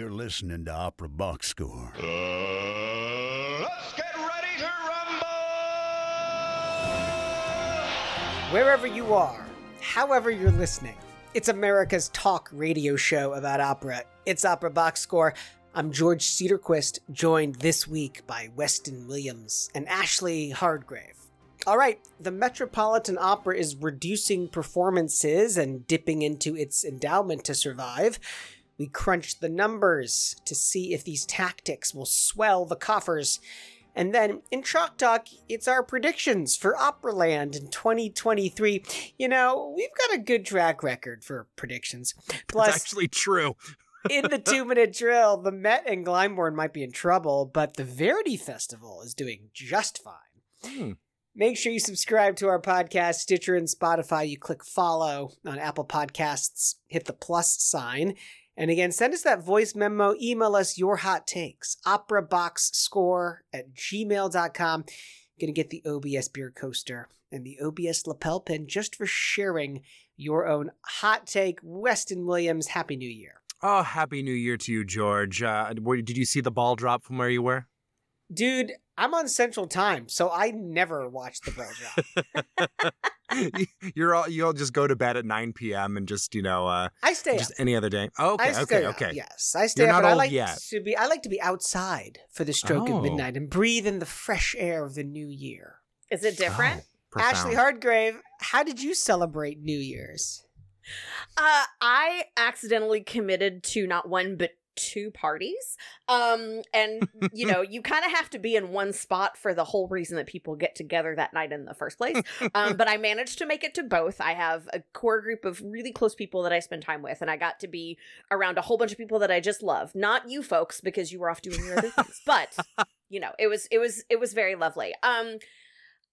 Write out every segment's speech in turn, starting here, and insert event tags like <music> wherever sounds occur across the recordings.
You're listening to Opera Box Score. Uh, let's get ready to rumble! Wherever you are, however you're listening, it's America's talk radio show about opera. It's Opera Box Score. I'm George Cederquist, joined this week by Weston Williams and Ashley Hardgrave. All right, the Metropolitan Opera is reducing performances and dipping into its endowment to survive. We crunched the numbers to see if these tactics will swell the coffers. And then in Chalk Talk, it's our predictions for Operaland in 2023. You know, we've got a good track record for predictions. Plus, It's actually true. <laughs> in the two minute drill, the Met and Glyndebourne might be in trouble, but the Verbier Festival is doing just fine. Hmm. Make sure you subscribe to our podcast, Stitcher and Spotify. You click follow on Apple Podcasts, hit the plus sign. And again, send us that voice memo, email us your hot takes, operaboxscore at gmail.com. Gonna get the OBS beer coaster and the OBS lapel pin just for sharing your own hot take. Weston Williams, Happy New Year. Oh, happy New Year to you, George. Uh, did you see the ball drop from where you were? Dude, I'm on Central Time, so I never watch the ball drop. <laughs> You're all you'll just go to bed at 9 p.m. and just you know uh, I stay just up. any other day. Oh, okay, I okay, stay okay. Yes, I stay You're up, not but I old like yet. to be. I like to be outside for the stroke Oh. of midnight and breathe in the fresh air of the new year. Is it different? Oh, Ashley profound. Hardgrave, how did you celebrate New Year's? Uh, I accidentally committed to not one but two parties. Um, and you know, <laughs> you kind of have to be in one spot for the whole reason that people get together that night in the first place. <laughs> Um, but I managed to make it to both. I have a core group of really close people that I spend time with, and I got to be around a whole bunch of people that I just love. Not you folks because you were off doing your other things, but <laughs> you know, it was it was it was very lovely. Um.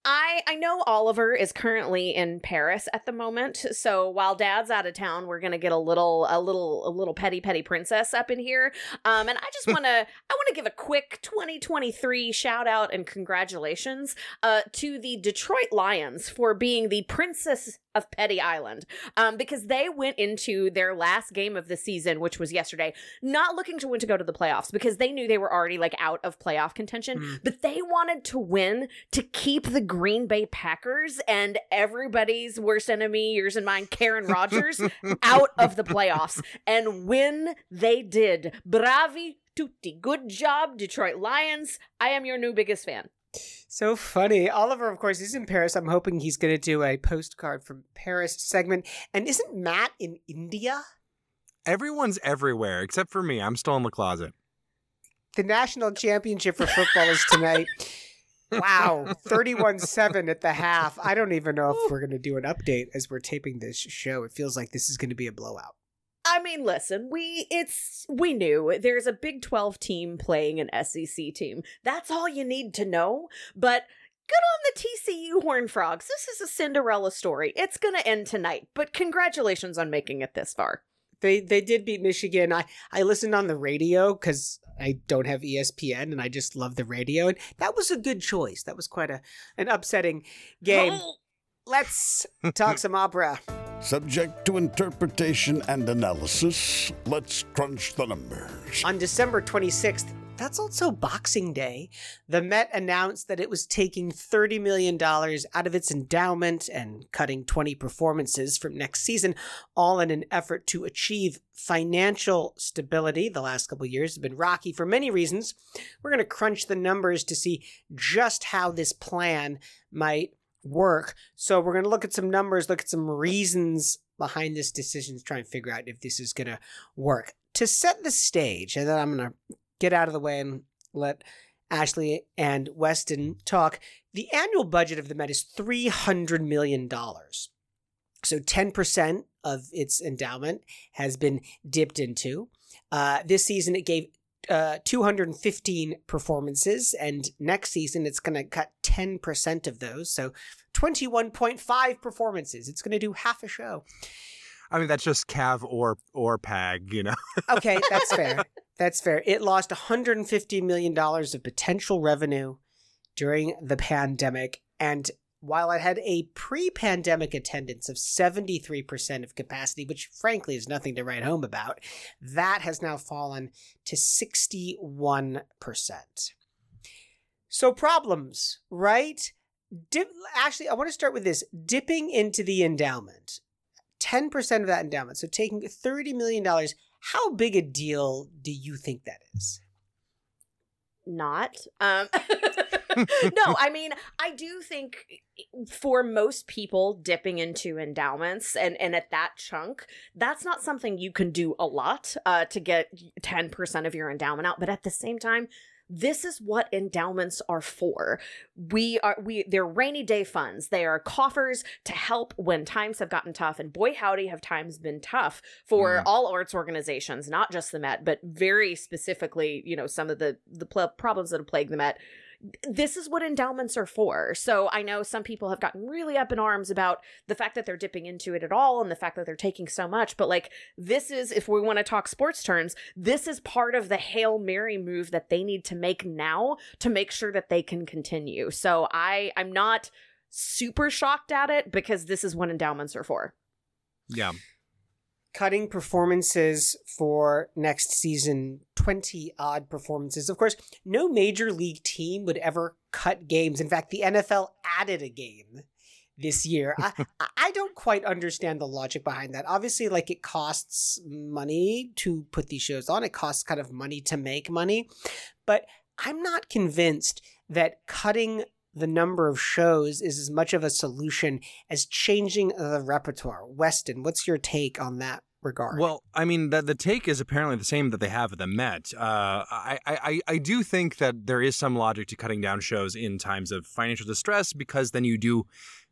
I I know Oliver is currently in Paris at the moment, so while Dad's out of town, we're gonna get a little a little a little petty petty princess up in here. Um, and I just <laughs> wanna I wanna give a quick 2023 shout out and congratulations uh to the Detroit Lions for being the princess of Petty Island, um, because they went into their last game of the season, which was yesterday, not looking to win to go to the playoffs because they knew they were already like out of playoff contention, Mm. but they wanted to win to keep the Green Bay Packers and everybody's worst enemy, yours and mine, Karen Rodgers, <laughs> out of the playoffs. And when they did, bravi tutti, good job, Detroit Lions. I am your new biggest fan. So funny. Oliver, of course, is in Paris. I'm hoping he's going to do a postcard from Paris segment. And isn't Matt in India? Everyone's everywhere except for me. I'm still in the closet. The national championship for football is tonight. Wow, 31 7 at the half. I don't even know if we're going to do an update as we're taping this show. It feels like this is going to be a blowout. I mean, listen, we it's we knew there's a Big 12 team playing an SEC team. That's all you need to know. But good on the TCU Horned Frogs. This is a Cinderella story. It's going to end tonight. But congratulations on making it this far. They they did beat Michigan. I, I listened on the radio because I don't have ESPN and I just love the radio. And that was a good choice. That was quite a an upsetting game. Oh, Let's talk some opera. Subject to interpretation and analysis, let's crunch the numbers. On December 26th, that's also Boxing Day, the Met announced that it was taking $30 million out of its endowment and cutting 20 performances from next season, all in an effort to achieve financial stability. The last couple of years have been rocky for many reasons. We're going to crunch the numbers to see just how this plan might work. So we're going to look at some numbers, look at some reasons behind this decision to try and figure out if this is going to work. To set the stage, and then I'm going to get out of the way and let Ashley and Weston talk. The annual budget of the Met is $300 million. So 10% of its endowment has been dipped into. Uh, this season, it gave uh, 215 performances, and next season, it's going to cut 10% of those. So 21.5 performances. It's going to do half a show. I mean, that's just Cav or or Pag, you know. <laughs> Okay, that's fair. That's fair. It lost $150 million of potential revenue during the pandemic. And while it had a pre pandemic attendance of 73% of capacity, which frankly is nothing to write home about, that has now fallen to 61%. So, problems, right? Dip, actually, I want to start with this dipping into the endowment. 10% of that endowment, so taking $30 million, how big a deal do you think that is? Not. Um, <laughs> <laughs> no, I mean, I do think for most people dipping into endowments and, and at that chunk, that's not something you can do a lot uh, to get 10% of your endowment out. But at the same time, this is what endowments are for. We are we they're rainy day funds. They are coffers to help when times have gotten tough and boy howdy have times been tough for Mm. all arts organizations, not just the Met, but very specifically, you know, some of the the pl- problems that have plagued the Met this is what endowments are for. So I know some people have gotten really up in arms about the fact that they're dipping into it at all and the fact that they're taking so much. But like, this is, if we want to talk sports terms, this is part of the Hail Mary move that they need to make now to make sure that they can continue. So I, I'm not super shocked at it because this is what endowments are for. Yeah. Cutting performances for next season 20 odd performances. Of course, no major league team would ever cut games. In fact, the NFL added a game this year. <laughs> I, I don't quite understand the logic behind that. Obviously, like it costs money to put these shows on, it costs kind of money to make money. But I'm not convinced that cutting the number of shows is as much of a solution as changing the repertoire. Weston, what's your take on that regard? Well, I mean, the, the take is apparently the same that they have at the Met. Uh, I, I, I do think that there is some logic to cutting down shows in times of financial distress because then you do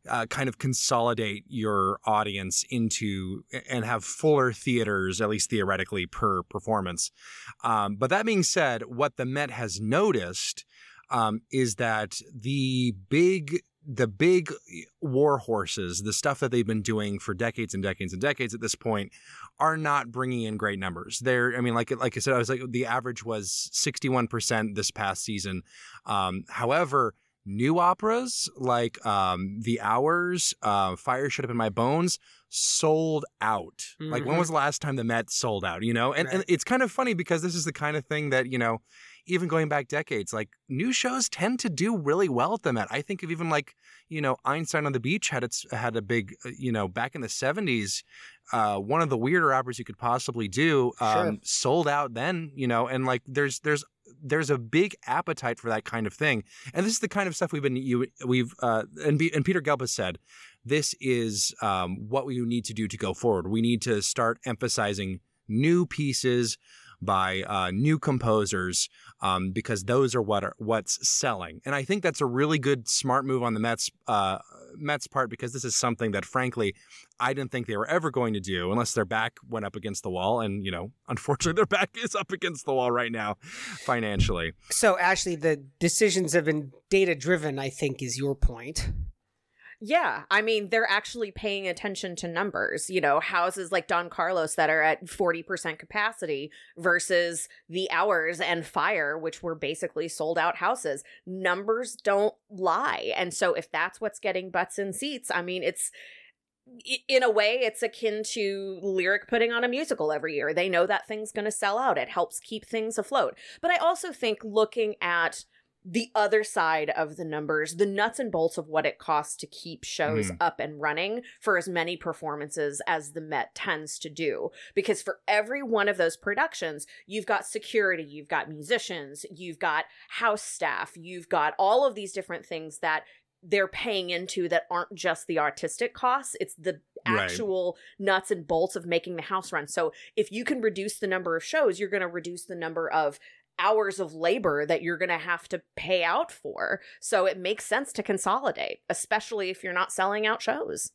uh, kind of consolidate your audience into and have fuller theaters, at least theoretically, per performance. Um, but that being said, what the Met has noticed um, is that the big the big war horses, the stuff that they've been doing for decades and decades and decades at this point, are not bringing in great numbers. They're, I mean, like like I said, I was like the average was sixty one percent this past season. Um, however, new operas like um, The Hours, uh, Fire Shut Up in My Bones sold out. Like when Mhm. was the last time the Met sold out? You know, and, and it's kind of funny because this is the kind of thing that you know even going back decades, like new shows tend to do really well at the Met. I think of even like you know Einstein on the Beach had its had a big uh, you know back in the seventies. Uh, one of the weirder operas you could possibly do um, Sure. sold out then, you know, and like there's there's there's a big appetite for that kind of thing, and this is the kind of stuff we've been you we've uh, and Be- and Peter Gelb has said this is um, what we need to do to go forward. We need to start emphasizing new pieces by uh, new composers um, because those are what are what's selling. And I think that's a really good, smart move on the Mets uh, Mets part because this is something that, frankly, I didn't think they were ever going to do unless their back went up against the wall. And you know, <laughs> unfortunately, their back is up against the wall right now, financially. so, Ashley, the decisions have been data driven, I think, is your point. Yeah, I mean, they're actually paying attention to numbers. You know, houses like Don Carlos that are at 40% capacity versus the hours and fire, which were basically sold out houses. Numbers don't lie. And so, if that's what's getting butts in seats, I mean, it's in a way, it's akin to lyric putting on a musical every year. They know that thing's going to sell out. It helps keep things afloat. But I also think looking at the other side of the numbers, the nuts and bolts of what it costs to keep shows hmm. up and running for as many performances as the Met tends to do. Because for every one of those productions, you've got security, you've got musicians, you've got house staff, you've got all of these different things that they're paying into that aren't just the artistic costs, it's the Right. actual nuts and bolts of making the house run. So if you can reduce the number of shows, you're going to reduce the number of hours of labor that you're going to have to pay out for. So it makes sense to consolidate, especially if you're not selling out shows.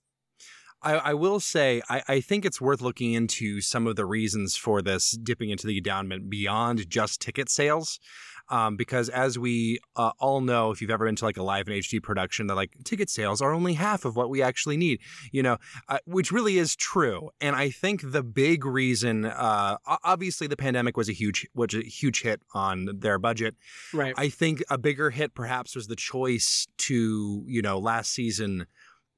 I, I will say, I, I think it's worth looking into some of the reasons for this dipping into the endowment beyond just ticket sales. Um, because as we uh, all know, if you've ever been to like a live and HD production, that like ticket sales are only half of what we actually need, you know, uh, which really is true. And I think the big reason, uh, obviously, the pandemic was a huge, was a huge hit on their budget. Right. I think a bigger hit perhaps was the choice to, you know, last season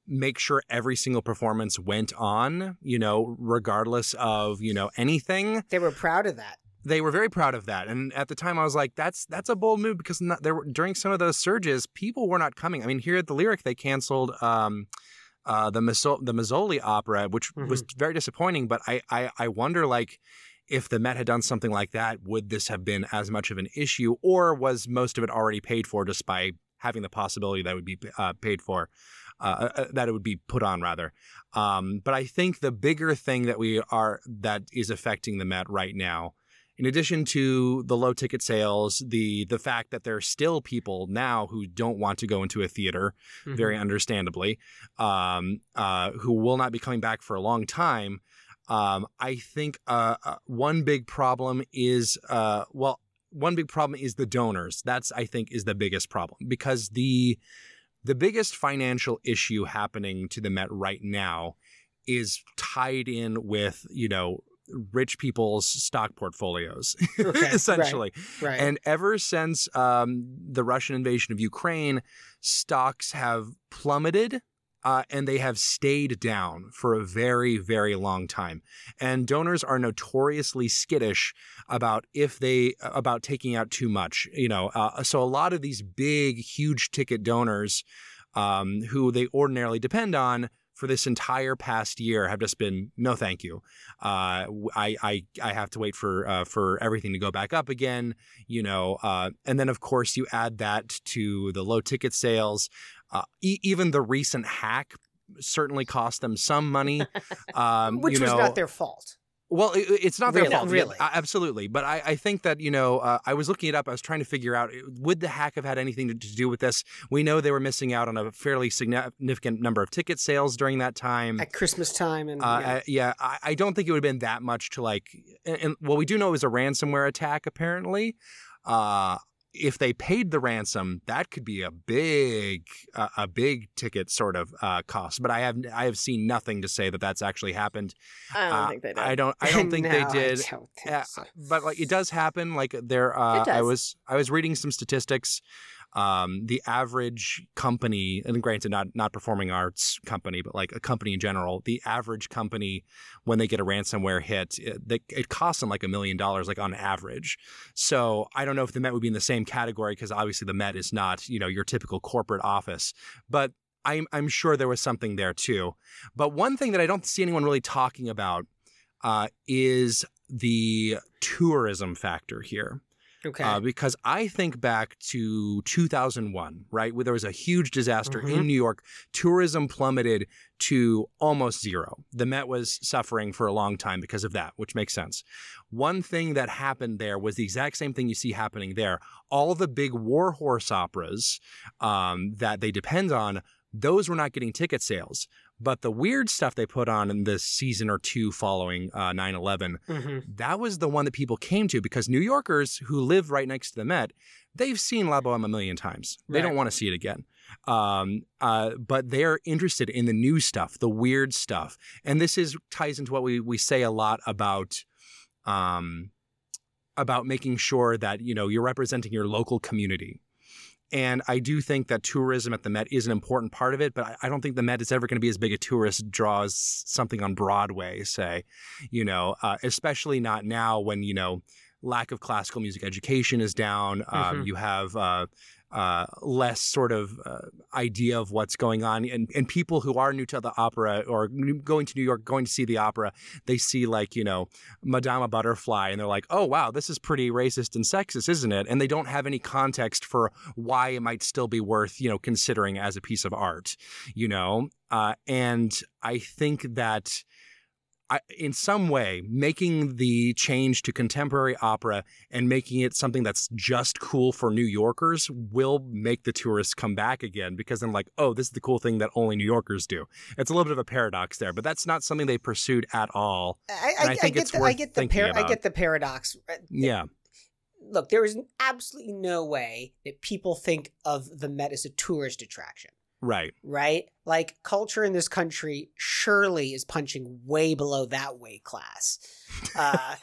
make sure every single performance went on, you know, regardless of, you know, anything. they were proud of that. They were very proud of that. And at the time I was like that's that's a bold move because not, there were during some of those surges, people were not coming. I mean, here at the Lyric they canceled um uh, the Mazzo- the Mazzoli opera, which was very disappointing. But I, I I wonder like if the Met had done something like that, would this have been as much of an issue, or was most of it already paid for just by having the possibility that it would be uh, paid for, uh, uh, that it would be put on rather. Um, but I think the bigger thing that we are that is affecting the Met right now. In addition to the low ticket sales, the the fact that there are still people now who don't want to go into a theater, Mm-hmm. very understandably, um, uh, who will not be coming back for a long time. Um, I think uh, uh, one big problem is uh, well, one big problem is the donors. That's I think is the biggest problem because the the biggest financial issue happening to the Met right now is tied in with you know rich people's stock portfolios <laughs> Okay, right. essentially right. and ever since um, the Russian invasion of Ukraine, stocks have plummeted uh, and they have stayed down for a very, very long time. And donors are notoriously skittish about if they about taking out too much. You know, uh, so a lot of these big, huge ticket donors um, who they ordinarily depend on for this entire past year have just been no thank you. Uh, I, I I have to wait for uh, for everything to go back up again. You know, uh, and then of course you add that to the low ticket sales. Uh, e- even the recent hack certainly cost them some money. <laughs> Um, Which you was not their fault. well, it, it's not Really? their fault, Really? Yeah, absolutely. But I, I think that you know, uh, I was looking it up. I was trying to figure out would the hack have had anything to, to do with this. We know they were missing out on a fairly significant number of ticket sales during that time. At Christmas time and Uh, yeah. uh, yeah, I, I don't think it would have been that much to like. And, and well, we do know it was a ransomware attack. Apparently, uh, if they paid the ransom, that could be a big, uh, a big ticket sort of uh, cost. But I have I have seen nothing to say that that's actually happened. I don't Uh, think they did. I don't. I <laughs> don't think No, they I did. think Yeah, so. but like it does happen. Like there, uh, I was I was reading some statistics. Um, the average company, and granted, not not performing arts company, but like a company in general, the average company when they get a ransomware hit, it, they, it costs them like a million dollars, like on average. So I don't know if the Met would be in the same category because obviously the Met is not you know your typical corporate office, but I'm I'm sure there was something there too. But one thing that I don't see anyone really talking about uh, is the tourism factor here. Okay. Uh, because I think back to 2001, right, where there was a huge disaster Mhm. in New York. Tourism plummeted to almost zero. The Met was suffering for a long time because of that, which makes sense. One thing that happened there was the exact same thing you see happening there. All the big war horse operas um, that they depend on, those were not getting ticket sales. But the weird stuff they put on in this season or two following uh, 9 11, hmm that was the one that people came to because New Yorkers who live right next to the Met, they've seen La Boheme a million times. They don't want to see it again. Um, uh, but they're interested in the new stuff, the weird stuff. And this is ties into what we, we say a lot about um, about making sure that, you know, you're representing your local community. And I do think that tourism at the Met is an important part of it, but I- don't think the Met is ever going to be as big a tourist draw as something on Broadway, say, you know, uh, especially not now when, you know, lack of classical music education is down. Um, Mhm. you have uh, uh, less sort of uh, idea of what's going on. And, and people who are new to the opera or going to New York, going to see the opera, they see like, you know, Madama Butterfly and they're like, oh, wow, this is pretty racist and sexist, isn't it? And they don't have any context for why it might still be worth, you know, considering as a piece of art, you know? Uh, and I think that I, in some way, making the change to contemporary opera and making it something that's just cool for New Yorkers will make the tourists come back again because then, like, oh, this is the cool thing that only New Yorkers do. It's a little bit of a paradox there, but that's not something they pursued at all. I, I, I think get it's the, I worth get the par- I get the paradox. Yeah, Look, there is absolutely no way that people think of the Met as a tourist attraction. Right. right? Like culture in this country surely is punching way below that weight class. Uh,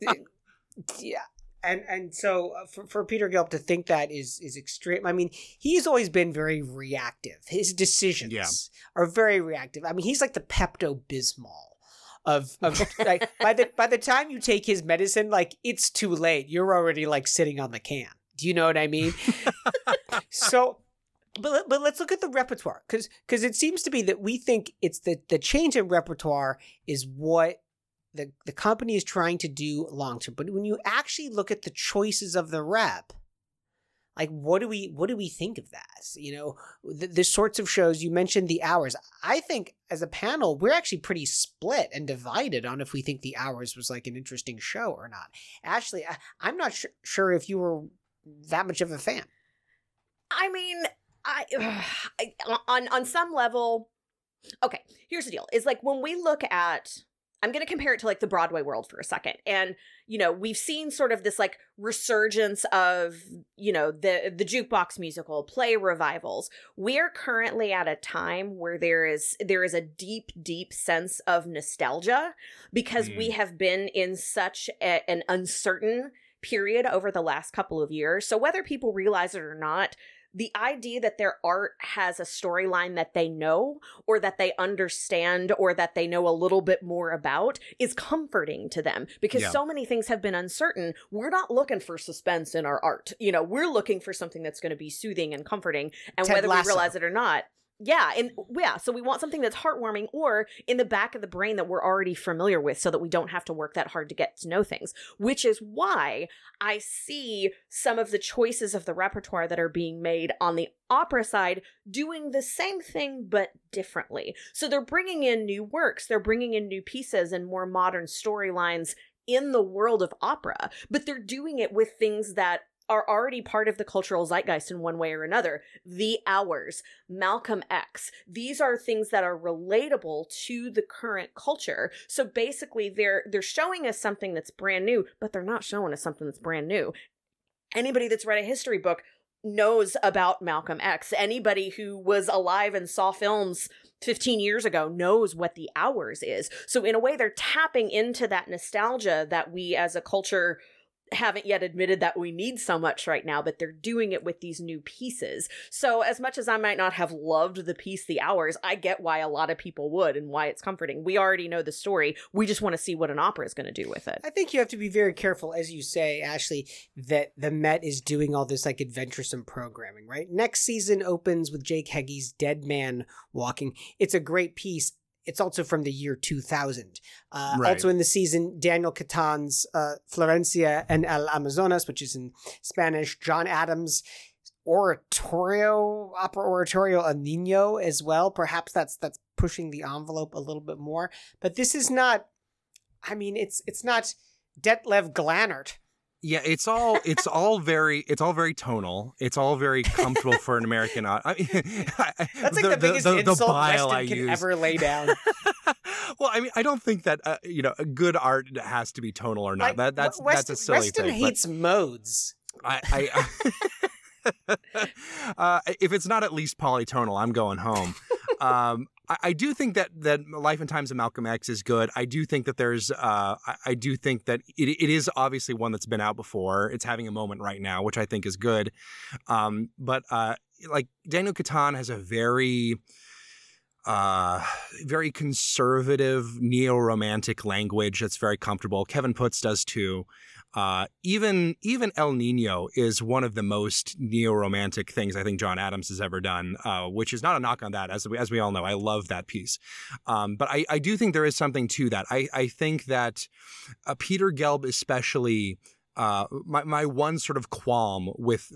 <laughs> yeah. And and so uh, for, for Peter Gelb to think that is is extreme. I mean, he's always been very reactive. His decisions Yeah. are very reactive. I mean, he's like the Pepto Bismol of of like by the by the time you take his medicine, like it's too late. You're already like sitting on the can. Do you know what I mean? <laughs> so but but let's look at the repertoire because because it seems to be that we think it's the the change in repertoire is what the the company is trying to do long term. But when you actually look at the choices of the rep, like what do we what do we think of that? You know, the, the sorts of shows you mentioned the hours. I think as a panel, we're actually pretty split and divided on if we think the hours was like an interesting show or not. Ashley, I, I'm not su- sure if you were that much of a fan. I mean, I, <sighs> <sighs> I on on some level. Okay, here's the deal: is like when we look at. I'm going to compare it to like the Broadway world for a second. And, you know, we've seen sort of this like resurgence of, you know, the the jukebox musical, play revivals. We're currently at a time where there is there is a deep deep sense of nostalgia because we mm. have been in such a, an uncertain period over the last couple of years. So whether people realize it or not, the idea that their art has a storyline that they know or that they understand or that they know a little bit more about is comforting to them because Yeah. so many things have been uncertain. We're not looking for suspense in our art. You know, we're looking for something that's going to be soothing and comforting. And Ted whether Lasso. we realize it or not, yeah, and yeah, so we want something that's heartwarming or in the back of the brain that we're already familiar with so that we don't have to work that hard to get to know things, which is why I see some of the choices of the repertoire that are being made on the opera side doing the same thing but differently. So they're bringing in new works, they're bringing in new pieces and more modern storylines in the world of opera, but they're doing it with things that are already part of the cultural zeitgeist in one way or another. The Hours, Malcolm X. These are things that are relatable to the current culture. So basically they're they're showing us something that's brand new, but they're not showing us something that's brand new. Anybody that's read a history book knows about Malcolm X. Anybody who was alive and saw films 15 years ago knows what the hours is. So in a way they're tapping into that nostalgia that we as a culture haven't yet admitted that we need so much right now, but they're doing it with these new pieces. So, as much as I might not have loved the piece The Hours, I get why a lot of people would and why it's comforting. We already know the story. We just want to see what an opera is going to do with it. I think you have to be very careful, as you say, Ashley, that the Met is doing all this like adventuresome programming, right? Next season opens with Jake Heggie's Dead Man Walking. It's a great piece. It's also from the year 2000. Uh, Right. Also in the season, Daniel Catan's uh, Florencia en el Amazonas, which is in Spanish. John Adams' oratorio, opera oratorio El Nino as well. Perhaps that's that's pushing the envelope a little bit more. But this is not I mean, it's it's not Detlev Glanert. Yeah, it's all it's all very it's all very tonal. It's all very comfortable for an American. I mean, <laughs> That's like the, biggest insult Weston can ever lay down. <laughs> well, I mean, I don't think that uh, you know good art has to be tonal or not. Like, that that's Weston, that's a silly Weston thing. hates modes. I, I <laughs> uh, if it's not at least polytonal, I'm going home. um, I, do think that that Life and Times of Malcolm X is good. I do think that there's, uh, I, I do think that it, it is obviously one that's been out before. It's having a moment right now, which I think is good. Um, but uh, like Daniel Catan has a very uh very conservative neo-romantic language that's very comfortable Kevin Puts does too uh even even el nino is one of the most neo-romantic things i think john adams has ever done uh which is not a knock on that as we, as we all know. I love that piece. Um but i i do think there is something to that. I i think that uh, peter gelb especially uh, my, my one sort of qualm with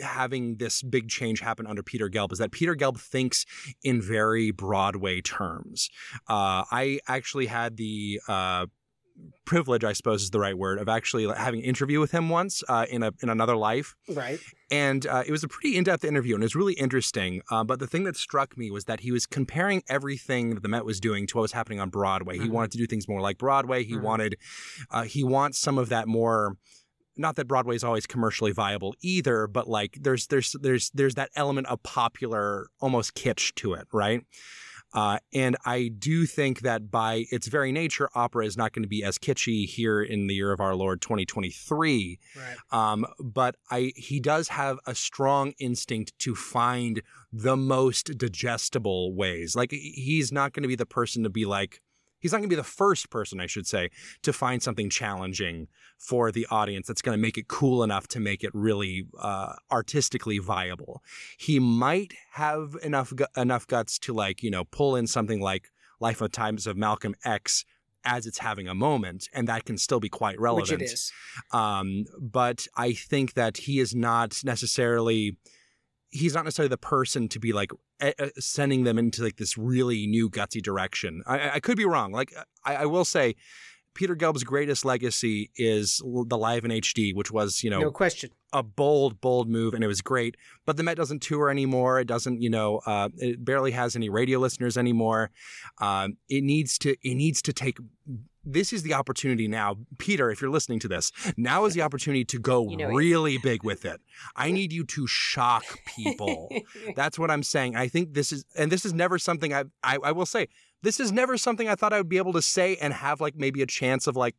having this big change happen under Peter Gelb is that Peter Gelb thinks in very Broadway terms. Uh, I actually had the uh, privilege, I suppose is the right word, of actually having an interview with him once uh, in a in another life. Right. And uh, it was a pretty in depth interview and it was really interesting. Uh, but the thing that struck me was that he was comparing everything that the Met was doing to what was happening on Broadway. He Mhm. wanted to do things more like Broadway. He Mhm. wanted, uh, he wants some of that more. Not that Broadway is always commercially viable either, but like there's there's there's there's that element of popular almost kitsch to it, right? Uh, and I do think that by its very nature, opera is not going to be as kitschy here in the year of our Lord 2023. Right. Um, but I he does have a strong instinct to find the most digestible ways. Like he's not going to be the person to be like he's not going to be the first person, I should say, to find something challenging for the audience that's going to make it cool enough to make it really uh, artistically viable. He might have enough gu- enough guts to like you know pull in something like Life of Times of Malcolm X as it's having a moment, and that can still be quite relevant. Which it is. Um, but I think that he is not necessarily he's not necessarily the person to be like sending them into like this really new gutsy direction. I- I, I could be wrong. Like I, I will say, Peter Gelb's greatest legacy is the Live in HD, which was you know No question. a bold, bold move, and it was great. But the Met doesn't tour anymore. It doesn't, you know, uh, it barely has any radio listeners anymore. Um, it needs to, it needs to take. This is the opportunity now, Peter. If you're listening to this, now is the opportunity to go You know it. really big with it. <laughs> I need you to shock people. <laughs> That's what I'm saying. I think this is, and this is never something I, I, I will say, this is never something I thought I would be able to say and have like maybe a chance of like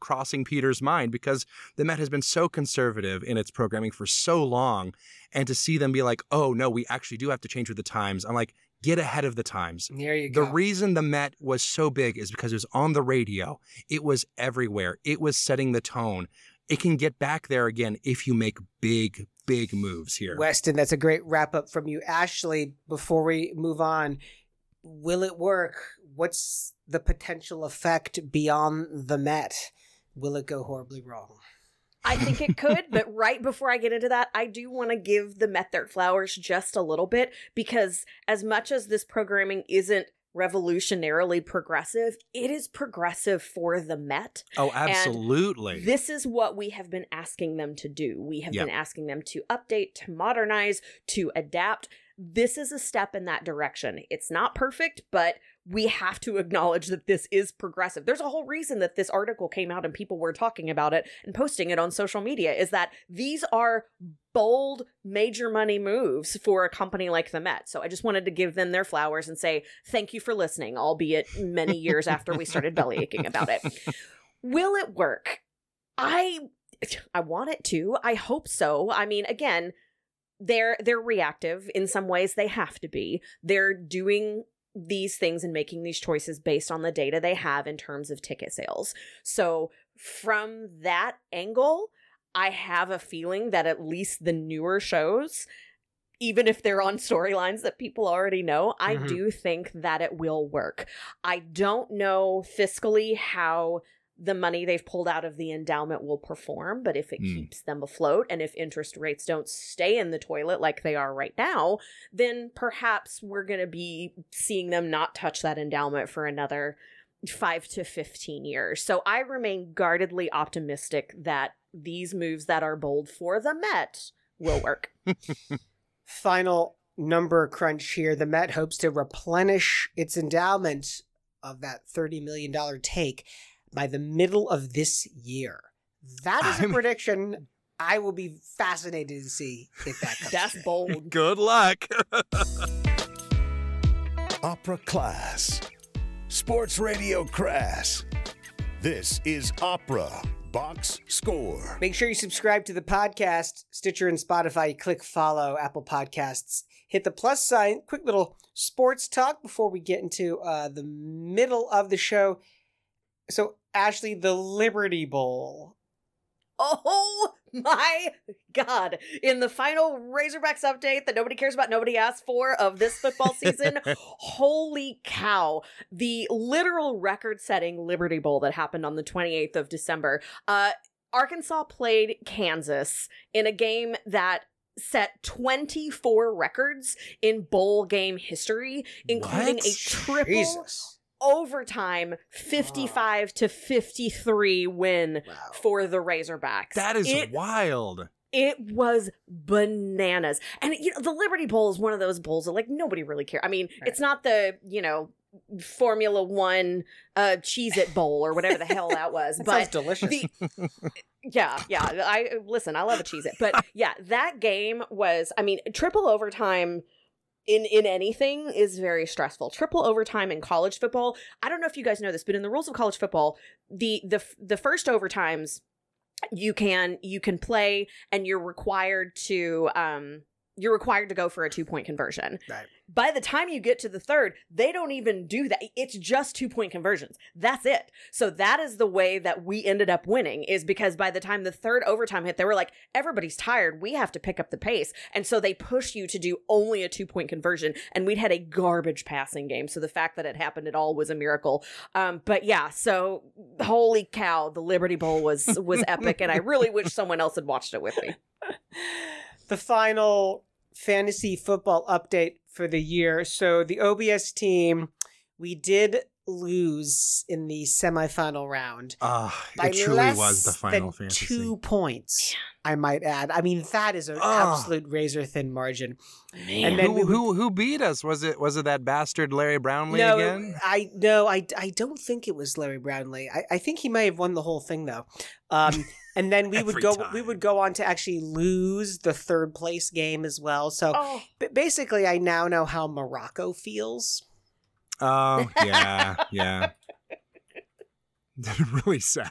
crossing Peter's mind because the Met has been so conservative in its programming for so long. And to see them be like, oh, no, we actually do have to change with the times. I'm like, get ahead of the times. There you go. The reason the Met was so big is because it was on the radio. It was everywhere. It was setting the tone. It can get back there again if you make big, big moves here. Weston, that's a great wrap up from you. Ashley, before we move on, will it work? What's the potential effect beyond the Met? Will it go horribly wrong? I think it could, <laughs> but right before I get into that, I do want to give the Met their flowers just a little bit because as much as this programming isn't revolutionarily progressive, it is progressive for the Met. oh, absolutely. This is what we have been asking them to do. We have Yep. been asking them to update, to modernize, to adapt. This is a step in that direction. It's not perfect, but we have to acknowledge that this is progressive. There's a whole reason that this article came out and people were talking about it and posting it on social media is that these are bold major money moves for a company like the Met. So I just wanted to give them their flowers and say thank you for listening, albeit many years after we started belly aching about it. Will it work? I I want it to. I hope so. I mean, again, they're they're reactive in some ways they have to be. They're doing these things and making these choices based on the data they have in terms of ticket sales. So, from that angle, I have a feeling that at least the newer shows even if they're on storylines that people already know, I Mhm. do think that it will work. I don't know fiscally how the money they've pulled out of the endowment will perform, but if it Hmm. keeps them afloat and if interest rates don't stay in the toilet like they are right now, then perhaps we're going to be seeing them not touch that endowment for another 5 to 15 years. So I remain guardedly optimistic that these moves that are bold for the Met will work. <laughs> Final number crunch here. The Met hopes to replenish its endowment of that $30 million take by the middle of this year. That is a I'm- prediction. I will be fascinated to see if that <laughs> comes That's true. bold. <laughs> Good luck. <laughs> Opera Class. Sports Radio Crass. This is Opera Box Score. Make sure you subscribe to the podcast, Stitcher and Spotify. You click follow, Apple Podcasts. Hit the plus sign. Quick little sports talk before we get into uh, the middle of the show. So, Ashley, the Liberty Bowl. Oh my god. In the final Razorbacks update that nobody cares about, nobody asked for of this football season, <laughs> holy cow. The literal record setting Liberty Bowl that happened on the 28th of December. Uh, Arkansas played Kansas in a game that set 24 records in bowl game history, including What? a triple Jesus. Overtime 55 to 53 win Wow. for the Razorbacks. That is it, wild. it was bananas. And you know, the Liberty Bowl is one of those bowls that like nobody really cares. I mean, Right. it's not the, you know, Formula 1 uh Cheez It Bowl or whatever the hell that was, <laughs> That but sounds delicious. the yeah yeah i listen i love a cheese it but <laughs> yeah that game was i mean triple overtime in in anything is very stressful. Triple overtime in college football i don't know if you guys know this but in the rules of college football the the the first overtimes you can you can play and you're required to um you're required to go for a two point conversion. Right. By the time you get to the third, they don't even do that. It's just two point conversions. That's it. So that is the way that we ended up winning is because by the time the third overtime hit, they were like, everybody's tired. We have to pick up the pace. And so they push you to do only a two point conversion. And we'd had a garbage passing game. So the fact that it happened at all was a miracle. Um, but yeah, so holy cow, the Liberty Bowl was was epic. And I really wish someone else had watched it with me. <laughs> the final fantasy football update for the year. So the OBS team, we did lose in the semifinal round Ah, by it truly less was the final than fantasy. two points. I might add. I mean, that is an Ah. absolute razor thin margin. Man. And then who, would- who who beat us? Was it was it that bastard Larry Brownlee no, again? I no, I, I don't think it was Larry Brownlee. I, I think he may have won the whole thing though. Um, <laughs> and then we would Every go we would go on to actually lose the third place game as well. So Oh, basically, I now know how Morocco feels. Oh <laughs> yeah, yeah. <laughs> really sad.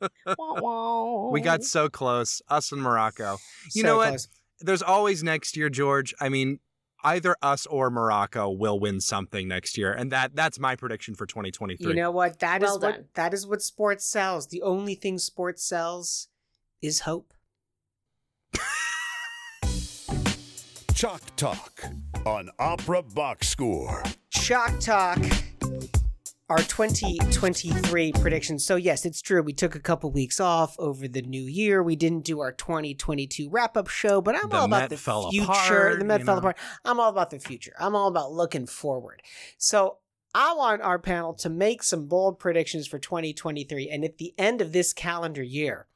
wah, wah. We got so close, us and Morocco. You So know what? close. There's always next year, George. I mean, either us or Morocco will win something next year, and that that's my prediction for 2023. You know what? That is Well what done. that is what sports sells. The only thing sports sells is hope. Chalk Talk on Opera Box Score. Shock Talk, our 2023 predictions. So, yes, it's true. We took a couple weeks off over the new year. We didn't do our 2022 wrap up show, but I'm The all about Met the fell future. apart, the Met fell know. apart. I'm all about the future. I'm all about looking forward. So, I want our panel to make some bold predictions for 2023. And at the end of this calendar year,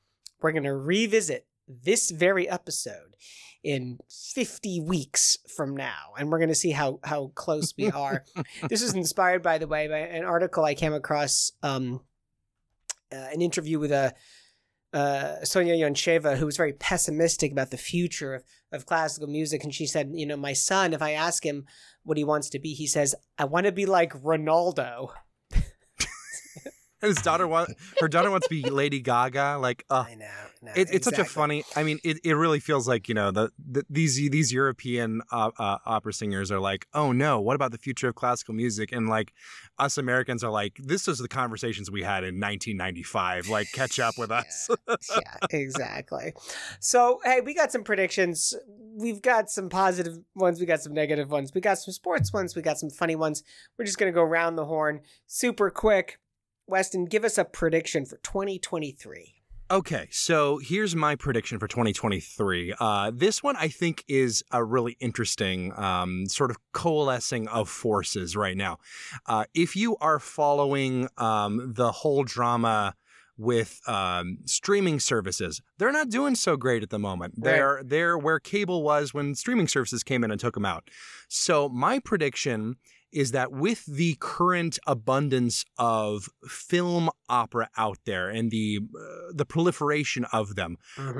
we're going to revisit this very episode in 50 weeks from now and we're going to see how how close we are <laughs> this is inspired by the way by an article i came across um uh, an interview with a uh, Sonya Yoncheva, who was very pessimistic about the future of, of classical music. And she said, You know, my son, if I ask him what he wants to be, he says, I want to be like Ronaldo. His daughter wants her daughter wants to be <laughs> Lady Gaga. Like, uh, I know. no, it, it's such a funny. I mean, it, it really feels like you know the, the these these European uh, uh, opera singers are like, oh no, what about the future of classical music? And like us Americans are like, this is the conversations we had in 1995. Like, catch up with us. yeah, <laughs> exactly. So, hey, we got some predictions. We've got some positive ones. We got some negative ones. We got some sports ones. We got some funny ones. We're just to go round the horn super quick. Weston, give us a prediction for 2023. Okay, so here's my prediction for 2023. Uh, this one I think is a really interesting um, sort of coalescing of forces right now. Uh, if you are following um, the whole drama with um, streaming services, they're not doing so great at the moment. Right. They're they're where cable was when streaming services came in and took them out. So my prediction is that with the current abundance of film opera out there and the uh, the proliferation of them,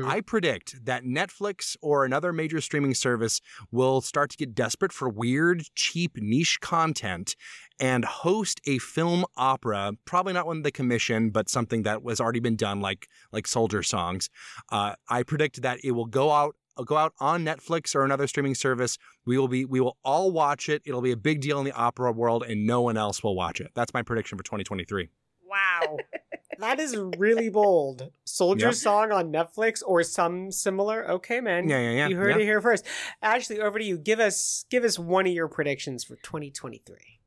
I predict that Netflix or another major streaming service will start to get desperate for weird, cheap, niche content and host a film opera, probably not one they commission, but something that was already been done, like like Soldier Songs. Uh, I predict that it will go out Uh, go out on Netflix or another streaming service. We will be we will all watch it. It'll be a big deal in the opera world, and no one else will watch it. That's my prediction for 2023. Wow. <laughs> that is really bold. Soldier Yep. Song on Netflix or some similar. Okay, man. Yeah, yeah, yeah. You heard yeah. it here first. Ashley, over to you. Give us give us one of your predictions for 2023.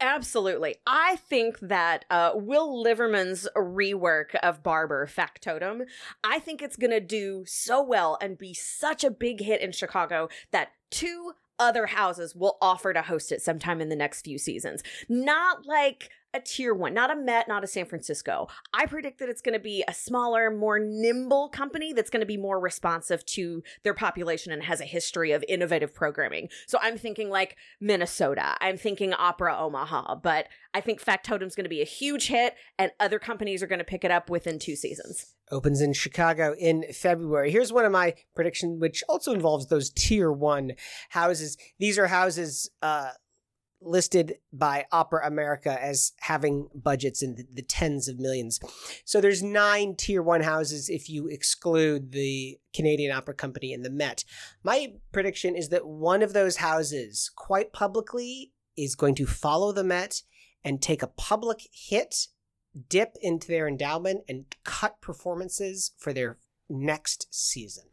Absolutely. I think that uh, Will Liverman's rework of Barber Factotum, I think it's going to do so well and be such a big hit in Chicago that two other houses will offer to host it sometime in the next few seasons. Not like a tier one, not a Met, not a San Francisco. I predict that it's going to be a smaller, more nimble company that's going to be more responsive to their population and has a history of innovative programming. So I'm thinking like Minnesota. I'm thinking Opera Omaha, but I think Factotum's going to be a huge hit and other companies are going to pick it up within two seasons. Opens in Chicago in February. Here's one of my predictions, which also involves those tier one houses. These are houses uh, listed by Opera America as having budgets in the, tens of millions. So there's nine tier one houses if you exclude the Canadian Opera Company and the Met. My prediction is that one of those houses, quite publicly, is going to follow the Met and take a public hit, dip into their endowment, and cut performances for their next season.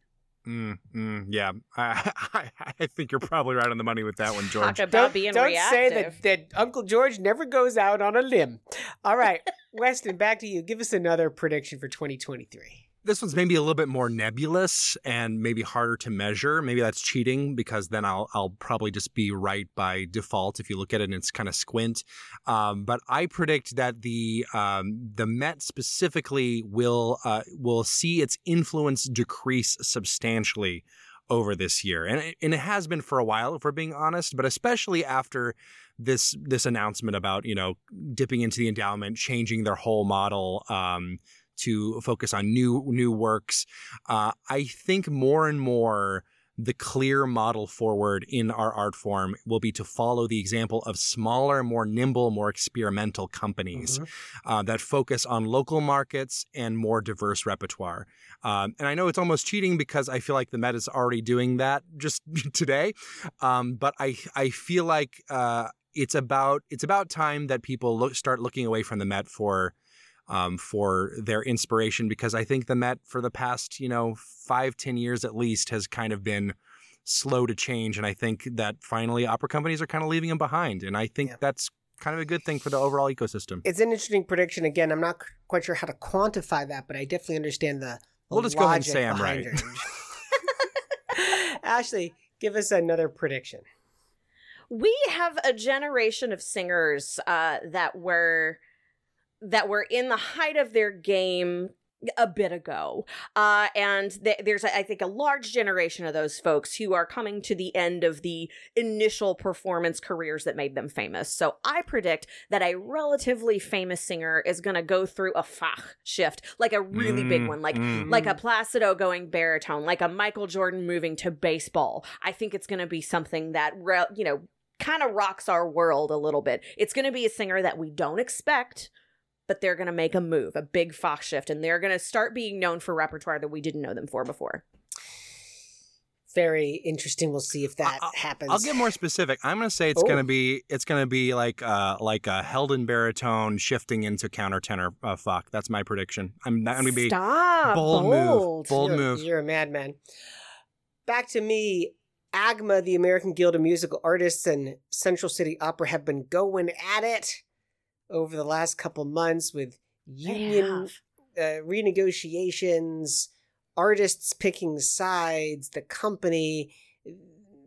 Mm, mm, yeah, I, <laughs> I, I think you're probably right on the money with that one, George. Talk about don't, being don't reactive. say that, that Uncle George never goes out on a limb. All right, <laughs> Weston, back to you. Give us another prediction for 2023 this one's maybe a little bit more nebulous and maybe harder to measure. Maybe that's cheating because then I'll I'll probably just be right by default if you look at it and it's kind of squint. Um, but I predict that the um, the Met specifically will uh, will see its influence decrease substantially over this year, and it, and it has been for a while, if we're being honest. But especially after this this announcement about you know dipping into the endowment, changing their whole model. Um, to focus on new new works. Uh, I think more and more the clear model forward in our art form will be to follow the example of smaller, more nimble, more experimental companies mm-hmm. uh, that focus on local markets and more diverse repertoire. Um, and I know it's almost cheating because I feel like the Met is already doing that just <laughs> today. Um, but I I feel like uh, it's about it's about time that people look, start looking away from the Met for um, for their inspiration because I think the Met for the past, you know, five, ten years at least has kind of been slow to change. And I think that finally opera companies are kind of leaving them behind. And I think yeah. that's kind of a good thing for the overall ecosystem. It's an interesting prediction. Again, I'm not quite sure how to quantify that, but I definitely understand the. We'll just go ahead and say I'm right. <laughs> <laughs> Ashley, give us another prediction. We have a generation of singers uh, that were that were in the height of their game a bit ago. Uh, and th- there's, I think, a large generation of those folks who are coming to the end of the initial performance careers that made them famous. So I predict that a relatively famous singer is going to go through a Fach shift, like a really mm, big one, like mm. like a Placido going baritone, like a Michael Jordan moving to baseball. I think it's going to be something that, re- you know, kind of rocks our world a little bit. It's going to be a singer that we don't expect but they're going to make a move, a big Fach shift, and they're going to start being known for repertoire that we didn't know them for before. Very interesting. We'll see if that I'll, happens. I'll get more specific. I'm going to say it's oh. going to be it's going to be like uh like a Helden baritone shifting into countertenor uh, fuck. That's my prediction. I'm not going to be Stop. bold, bold. move. Bold you're, move. You're a madman. Back to me. AGMA, the American Guild of Musical Artists, and Central City Opera have been going at it over the last couple months with union uh, renegotiations, artists picking sides, the company,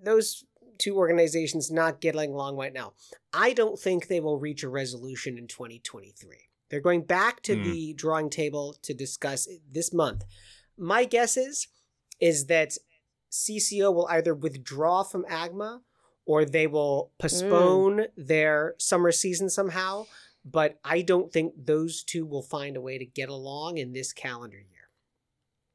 those two organizations not getting along right now. I don't think they will reach a resolution in 2023. They're going back to mm. the drawing table to discuss this month. My guess is is that CCO will either withdraw from AGMA or they will postpone mm. their summer season somehow but I don't think those two will find a way to get along in this calendar year.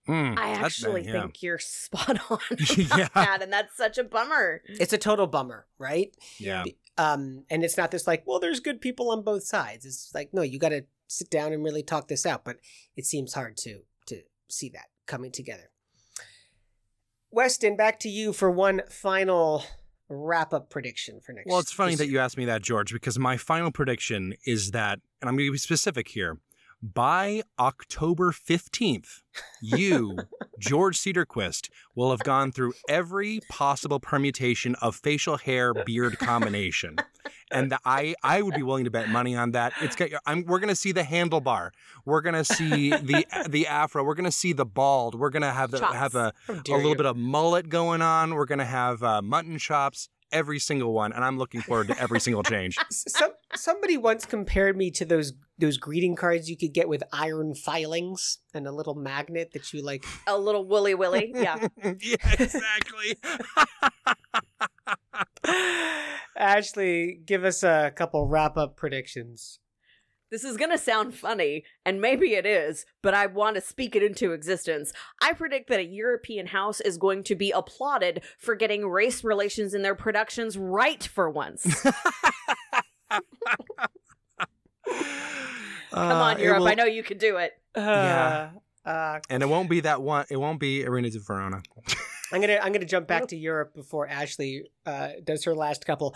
Mm, I actually bad, yeah. think you're spot <laughs> on <laughs> yeah. that, and that's such a bummer. It's a total bummer, right? Yeah. Um, and it's not this like, well, there's good people on both sides. It's like, no, you got to sit down and really talk this out. But it seems hard to to see that coming together. Weston, back to you for one final wrap up prediction for next Well, it's funny that you asked me that, George, because my final prediction is that, and I'm going to be specific here, by October 15th, you, <laughs> George Cederquist, will have gone through every possible permutation of facial hair beard combination. and the, I I would be willing to bet money on that. It's got, I'm, we're gonna see the handlebar, we're gonna see the the afro, we're gonna see the bald, we're gonna have the Chops. have a How a little you. bit of mullet going on. We're gonna have uh, mutton chops, every single one, and I'm looking forward to every single change. <laughs> Some, somebody once compared me to those those greeting cards you could get with iron filings and a little magnet that you like. A little woolly willy. <laughs> Yeah. yeah, exactly. <laughs> Ashley, give us a couple wrap up predictions. This is going to sound funny, and maybe it is, but I want to speak it into existence. I predict that a European house is going to be applauded for getting race relations in their productions right for once. <laughs> <laughs> Come on, Europe. I know you can do it. <sighs> Uh, uh, And it won't be that one. It won't be Arena di Verona. <laughs> I'm gonna I'm gonna jump back to Europe before Ashley uh, does her last couple.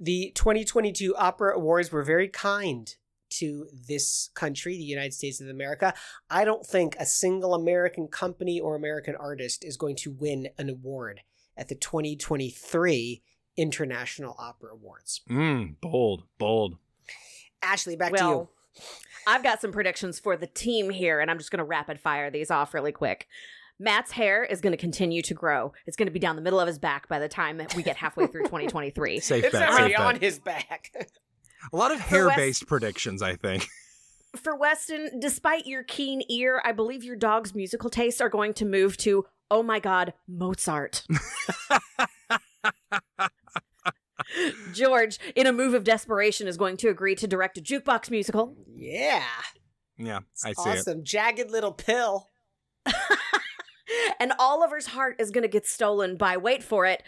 The 2022 Opera Awards were very kind to this country, the United States of America. I don't think a single American company or American artist is going to win an award at the 2023 International Opera Awards. Mm, bold, bold. Ashley, back to you. well, I've got some predictions for the team here, and I'm just going to rapid fire these off really quick. Matt's hair is going to continue to grow. It's going to be down the middle of his back by the time we get halfway through <laughs> 2023. Safe It's bet. already Safe on bet. his back. A lot of hair-based predictions, I think. For Weston, despite your keen ear, I believe your dog's musical tastes are going to move to, oh my god, Mozart. <laughs> George, in a move of desperation, is going to agree to direct a jukebox musical. yeah, Yeah, I see it. awesome. Jagged little pill. <laughs> and Oliver's heart is going to get stolen by, wait for it,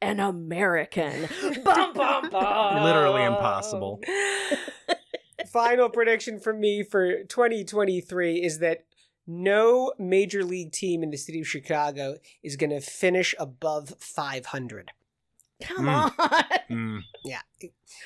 an American. <laughs> bum, bum, bum. Literally impossible. <laughs> Final prediction from me for 2023 is that no major league team in the city of Chicago is going to finish above 500. Come Mm. on. Mm. <laughs> Yeah,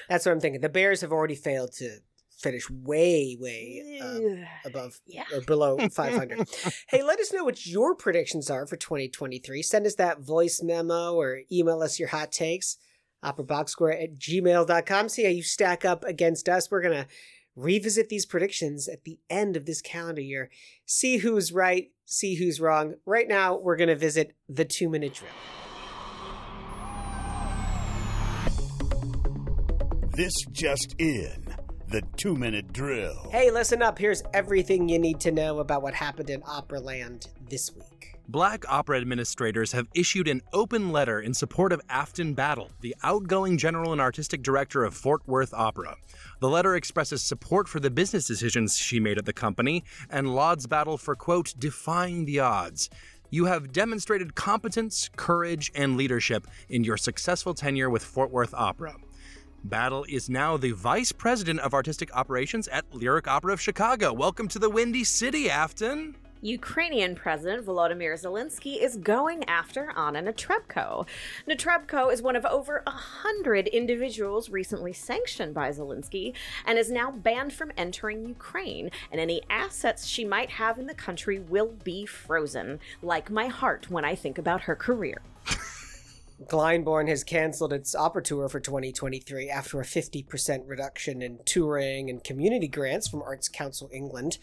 that's what I'm thinking. The Bears have already failed to finish way, way um, above yeah. or below <laughs> 500. hey, let us know what your predictions are for 2023. Send us that voice memo or email us your hot takes. OperaBoxScore at gmail.com. See how you stack up against us. We're going to revisit these predictions at the end of this calendar year. See who's right, see who's wrong. Right now, we're going to visit the two minute drill. This just in. The two minute drill. Hey, listen up. Here's everything you need to know about what happened in Operaland this week. Black opera administrators have issued an open letter in support of Afton Battle, the outgoing general and artistic director of Fort Worth Opera. The letter expresses support for the business decisions she made at the company and lauds Battle for, quote, defying the odds. You have demonstrated competence, courage, and leadership in your successful tenure with Fort Worth Opera. Battle is now the vice president of artistic operations at Lyric Opera of Chicago. Welcome to the Windy City, Afton. Ukrainian President Volodymyr Zelensky is going after Anna Netrebko. Netrebko is one of over a hundred individuals recently sanctioned by Zelensky and is now banned from entering Ukraine, and any assets she might have in the country will be frozen, like my heart when I think about her career. <laughs> Glyndebourne has canceled its opera tour for 2023 after a 50% reduction in touring and community grants from Arts Council England.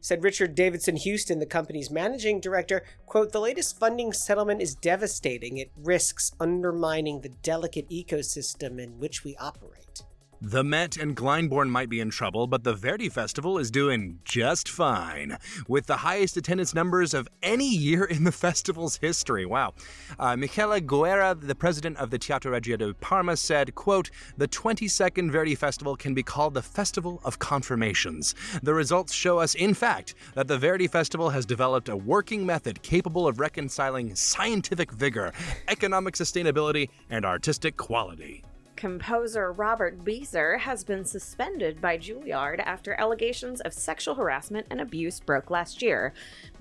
Said Richard Davidson Houston, the company's managing director, quote, the latest funding settlement is devastating. It risks undermining the delicate ecosystem in which we operate. The Met and Glyndebourne might be in trouble, but the Verdi Festival is doing just fine, with the highest attendance numbers of any year in the <laughs> festival's history. Wow. Uh, Michele Guerra, the president of the Teatro Regio di Parma, said, quote, The 22nd Verdi Festival can be called the Festival of Confirmations. The results show us, in fact, that the Verdi Festival has developed a working method capable of reconciling scientific vigor, economic sustainability, and artistic quality. Composer Robert Beaser has been suspended by Juilliard after allegations of sexual harassment and abuse broke last year.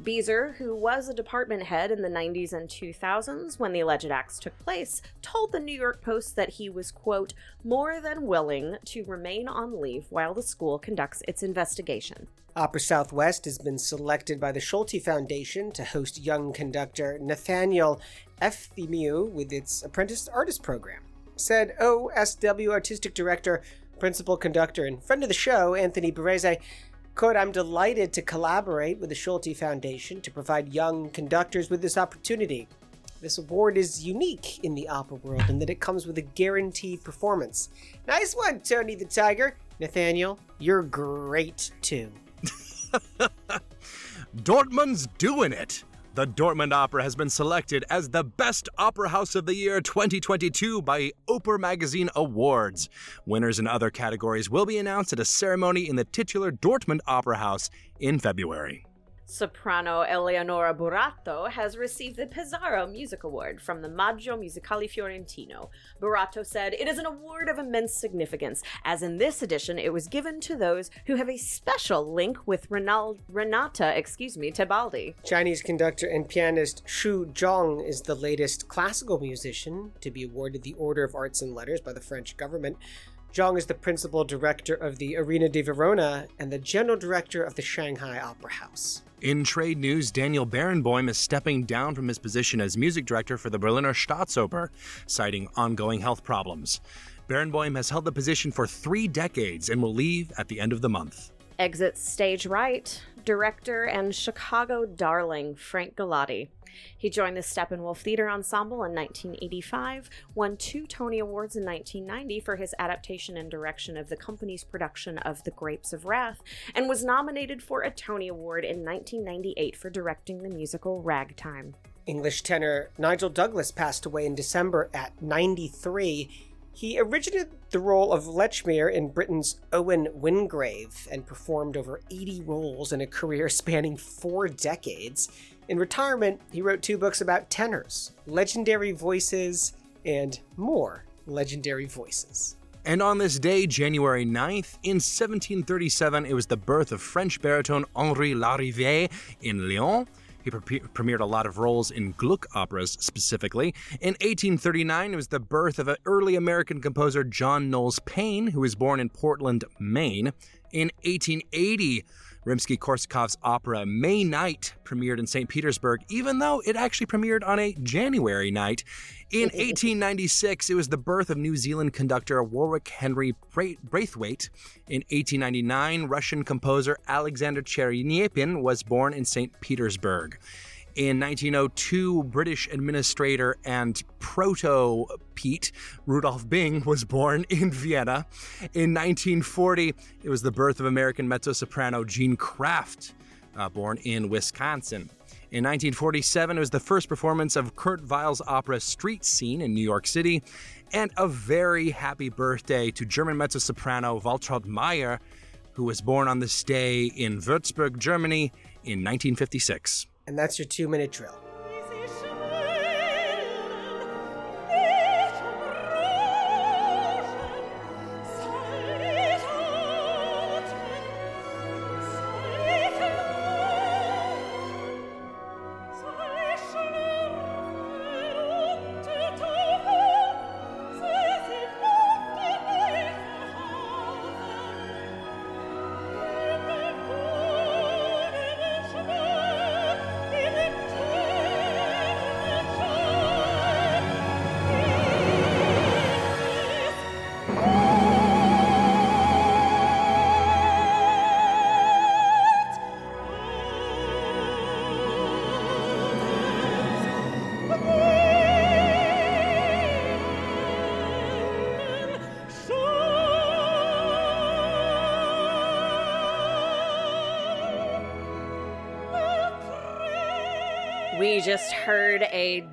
Beaser, who was a department head in the 90s and 2000s when the alleged acts took place, told the New York Post that he was, quote, more than willing to remain on leave while the school conducts its investigation. Opera Southwest has been selected by the Schulte Foundation to host young conductor Nathaniel Efthimiou with its Apprentice Artist program. Said oh, OSW artistic director, principal conductor, and friend of the show, Anthony Barrese. Quote, I'm delighted to collaborate with the Schulte Foundation to provide young conductors with this opportunity. This award is unique in the opera world in that it comes with a guaranteed performance. Nice one, Tony the Tiger. Nathaniel, you're great too. <laughs> Dortmund's doing it. The Dortmund Opera has been selected as the Best Opera House of the Year 2022 by Oper Magazine Awards. Winners in other categories will be announced at a ceremony in the titular Dortmund Opera House in February. Soprano Eleonora Buratto has received the Pizarro Music Award from the Maggio Musicale Fiorentino. Buratto said, It is an award of immense significance, as in this edition it was given to those who have a special link with Renal- Renata, excuse me, Tebaldi. Chinese conductor and pianist Xu Zhong is the latest classical musician to be awarded the Order of Arts and Letters by the French government. Zhang is the principal director of the Arena di Verona and the general director of the Shanghai Opera House. In trade news, Daniel Barenboim is stepping down from his position as music director for the Berliner Staatsoper, citing ongoing health problems. Barenboim has held the position for three decades and will leave at the end of the month. Exit stage right, director and Chicago darling Frank Galati. He joined the Steppenwolf Theater Ensemble in 1985, won two Tony Awards in 1990 for his adaptation and direction of the company's production of The Grapes of Wrath, and was nominated for a Tony Award in 1998 for directing the musical Ragtime. English tenor Nigel Douglas passed away in December at 93. He originated the role of Lechmere in Britten's Owen Wingrave and performed over 80 roles in a career <laughs> spanning four decades. In retirement, he wrote two books about tenors, legendary voices, and more legendary voices. And on this day, January 9th, in 1737, it was the birth of French baritone Henri Larrivée in Lyon. He pre- premiered a lot of roles in Gluck operas specifically. In 1839, it was the birth of an early American composer John Knowles Paine, who was born in Portland, Maine. In 1880, Rimsky Korsakov's opera May Night premiered in St. Petersburg, even though it actually premiered on a January night. In <laughs> 1896, it was the birth of New Zealand conductor Warwick Henry Braithwaite. In 1899, Russian composer Alexander Tcherepnin was born in St. Petersburg. In 1902, British administrator and proto Pete Rudolf Bing was born in Vienna. In 1940, it was the birth of American mezzo soprano Jean Kraft, uh, born in Wisconsin. In 1947, it was the first performance of Kurt Weill's opera Street Scene in New York City. And a very happy birthday to German mezzo soprano Waltraud Meier, who was born on this day in Würzburg, Germany in 1956. And that's your two minute drill.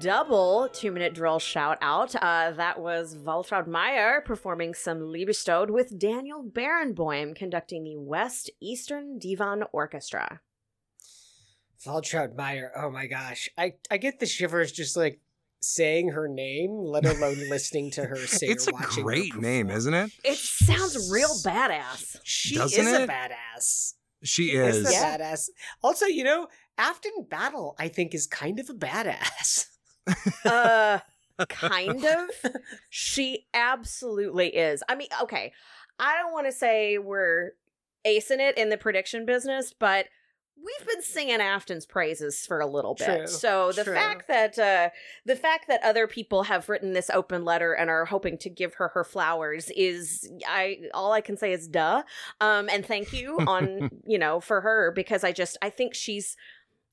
Double two minute drill shout out. Uh, that was Waltraud Meier performing some Liebestod with Daniel Barenboim conducting the West Eastern Divan Orchestra. Waltraud Meier, oh my gosh. I, I get the shivers just like saying her name, let alone <laughs> listening to her say It's or a watching her great name, isn't it? It sounds real badass. She Doesn't is a badass. She Is is. a Yeah. badass. Also, you know, Afton Battle, I think, is kind of a badass. <laughs> Uh, kind of. <laughs> She absolutely is. I mean, okay, I don't want to say we're acing it in the prediction business, but we've been singing Afton's praises for a little bit. True, So the true. fact that uh the fact that other people have written this open letter and are hoping to give her her flowers is I all I can say is duh. Um and thank you on, <laughs> you know, for her because I just I think she's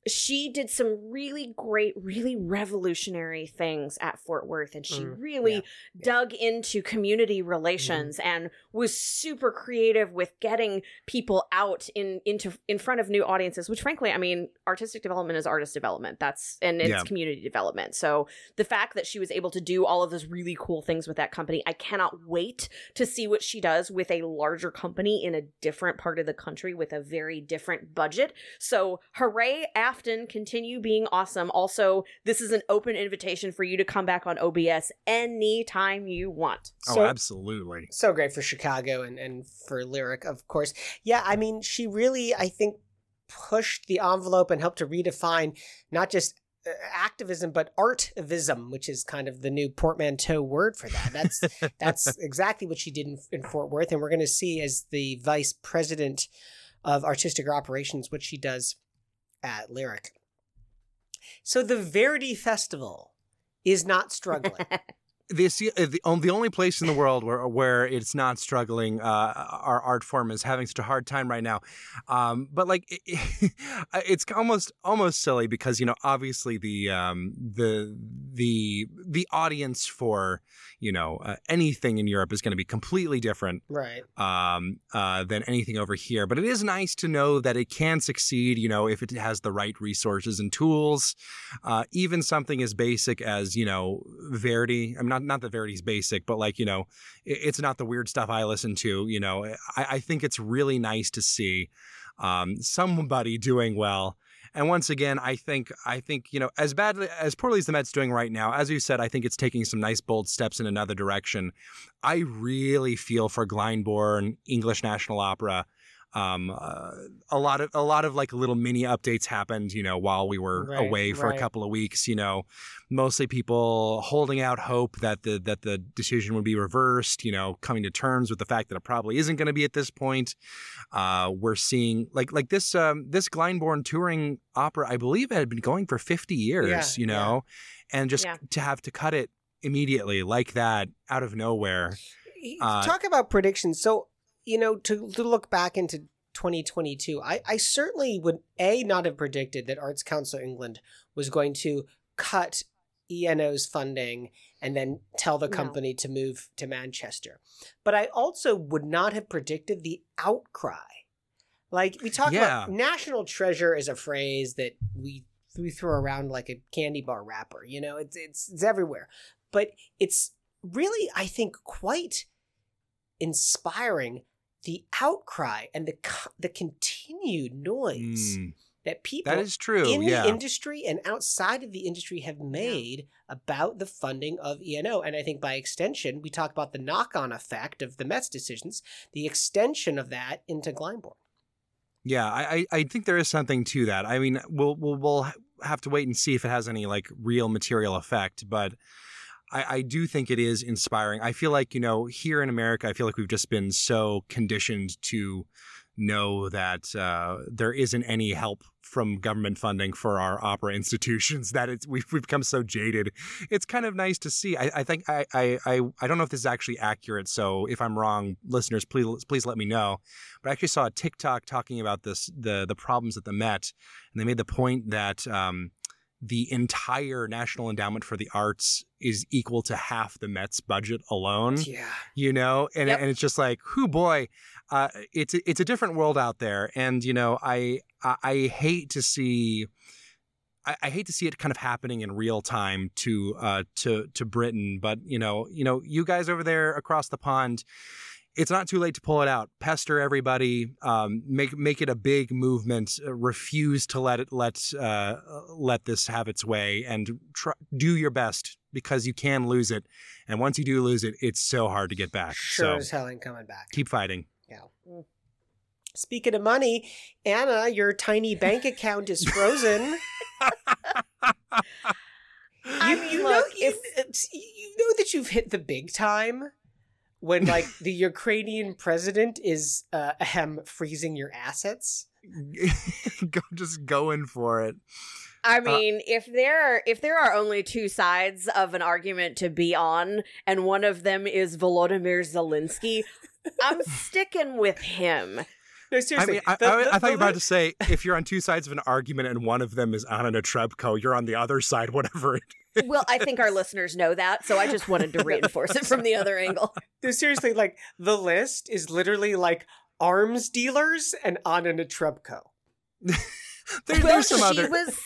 she did some really great, really revolutionary things at Fort Worth, and she Mm, really yeah, dug into community relations and was super creative with getting people out in into in front of new audiences. Which, frankly, I mean, artistic development is artist development. That's and it's Yeah. community development. So the fact that she was able to do all of those really cool things with that company, I cannot wait to see what she does with a larger company in a different part of the country with a very different budget. So, hooray, Afton, continue being awesome. Also, this is an open invitation for you to come back on OBS anytime you want. So- oh, absolutely. so great for Chicago and, and for Lyric, of course. Yeah, I mean, she really, I think, pushed the envelope and helped to redefine not just uh, activism but artivism, which is kind of the new portmanteau word for that. That's <laughs> that's exactly what she did in, in Fort Worth, and we're going to see as the vice president of artistic operations what she does at Lyric. So the Verdi Festival is not <laughs> struggling. This uh, the, on- the only place in the world where where it's not struggling uh, our art form is having such a hard time right now um, but like it, <laughs> it's almost almost silly because you know obviously the um, the the the audience for you know uh, anything in Europe is going to be completely different right. um, uh, than anything over here. But it is nice to know that it can succeed, you know, if it has the right resources and tools. Uh, even something as basic as, you know, Verdi. I'm not not that Verdi's basic, but like, you know, it, it's not the weird stuff I listen to. You know, I, I think it's really nice to see um, somebody doing well. And once again, I think I think you know as badly as poorly as the Mets doing right now, as you said, I think it's taking some nice bold steps in another direction. I really feel for Glyndebourne, English National Opera. Um, uh, a lot of a lot of like little mini updates happened, you know, while we were Right, away for right. a couple of weeks. You know, mostly people holding out hope that the that the decision would be reversed. You know, coming to terms with the fact that it probably isn't going to be at this point. Uh, we're seeing like like this um, this Glyndebourne touring opera, I believe, it had been going for fifty years. Yeah, you know, and just Yeah. to have to cut it immediately like that out of nowhere. Uh, Talk about predictions. So, you know, to, to look back into 2022, I, I certainly would, A, not have predicted that Arts Council England was going to cut ENO's funding and then tell the No. company to move to Manchester. But I also would not have predicted the outcry. Like, we talk Yeah. about national treasure is a phrase that we, we throw around like a candy bar wrapper. You know, it's, it's, it's everywhere. But it's really, I think, quite inspiring the outcry and the the continued noise Mm, that people that is true. in yeah. the industry and outside of the industry have made about the funding of ENO. And I think by extension, we talk about the knock on effect of the Mets decisions, the extension of that into Glyndebourne. Yeah, I, I I think there is something to that. I mean, we'll we'll we'll have to wait and see if it has any like real material effect, but I, I do think it is inspiring. I feel like you know here in America, I feel like we've just been so conditioned to know that uh, there isn't any help from government funding for our opera <laughs> institutions that it's we've, we've become so jaded. It's kind of nice to see. I, I think I, I i i don't know if this is actually accurate so if i'm wrong listeners please please let me know. But i actually saw a tiktok talking about this the the problems at the met and they made the point that um the entire National Endowment for the Arts is equal to half the Met's budget alone Yeah. you know and, Yep. and it's just like who boy uh, it's a, it's a different world out there and you know I, I I hate to see I, I hate to see it kind of happening in real time to uh to to Britain but you know you know you guys over there across the pond it's not too late to pull it out. Pester everybody. Um, make make it a big movement. Uh, refuse to let it let uh, let this have its way, and try, do your best because you can lose it. And once you do lose it, it's so hard to get back. Sure so as hell ain't coming back. keep fighting. Yeah. Speaking of money, Anna, your tiny bank account is frozen. <laughs> I mean, you look, know, you, you know that you've hit the big time when like <laughs> the Ukrainian president is uh, ahem freezing your assets. <laughs> go just going for it. I mean, if there are if there are only two sides of an argument to be on, and one of them is Volodymyr Zelensky, I'm <laughs> sticking with him. No, I mean, I, the- I, the- I thought you were about to say if you're on two sides of an argument and one of them is Anna Netrebko, you're on the other side, <laughs> whatever it Well, I think our listeners know that, so I just wanted to <laughs> reinforce it from the other angle. No, seriously, like the list is literally like arms dealers and Anna Netrebko. <laughs> There, well, there's some she other. was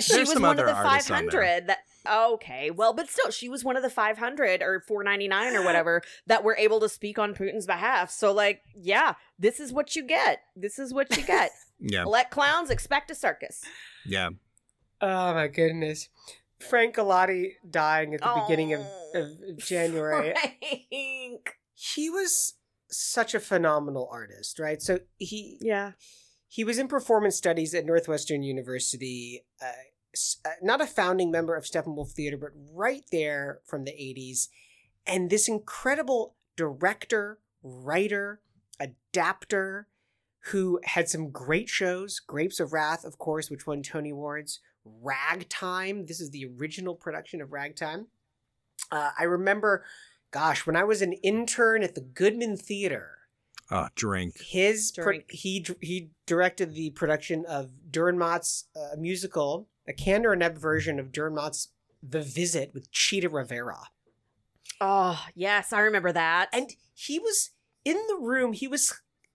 she there's was some one of the 500 that okay well but still she was one of the 500 or 499 or <gasps> whatever that were able to speak on putin's behalf so like yeah this is what you get this is what you get <laughs> yeah, let clowns expect a circus yeah. Oh my goodness. Frank Galati dying at the beginning of, Oh, of January. Frank. He was such a phenomenal artist, right? So he yeah he was in performance studies at Northwestern University, uh, not a founding member of Steppenwolf Theater, but right there from the 80s. And this incredible director, writer, adapter who had some great shows Grapes of Wrath, of course, which won Tony Awards, Ragtime. This is the original production of Ragtime. Uh, I remember, gosh, when I was an intern at the Goodman Theater, Oh, drink. his pro- he he directed the production of Dürrenmatt's uh, musical, a Kander and Ebb version of Dürrenmatt's The Visit with Chita Rivera. oh yes i remember that And he was in the room, he was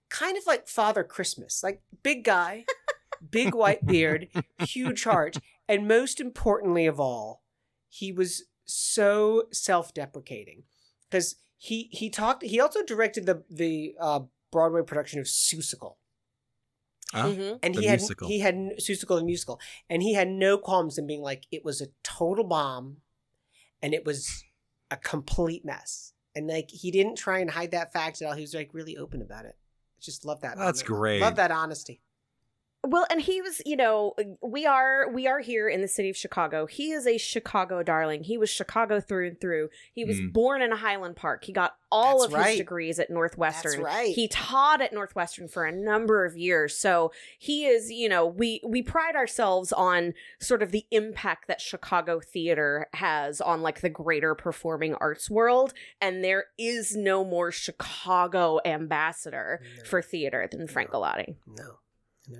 kind of like Father Christmas, like big guy, <laughs> big white beard, huge heart, and most importantly of all, he was so self-deprecating because he he talked he also directed the the uh, Broadway production of Seussical. Huh? Mhm. and he had musical. he had Seussical the musical, and he had no qualms in being like it was a total bomb, and it was a complete mess, and like he didn't try and hide that fact at all. He was like really open about it. Just love that. That's great. Love that honesty. Well, and he was, you know, we are we are here in the city of Chicago. He is a Chicago darling. He was Chicago through and through. He was Mm. born in Highland Park. He got all That's of right. his degrees at Northwestern. That's right. He taught at Northwestern for a number of years. So he is, you know, we we pride ourselves on sort of the impact that Chicago theater has on like the greater performing arts world. And there is no more Chicago ambassador No. for theater than Frank No. Galati. No, no.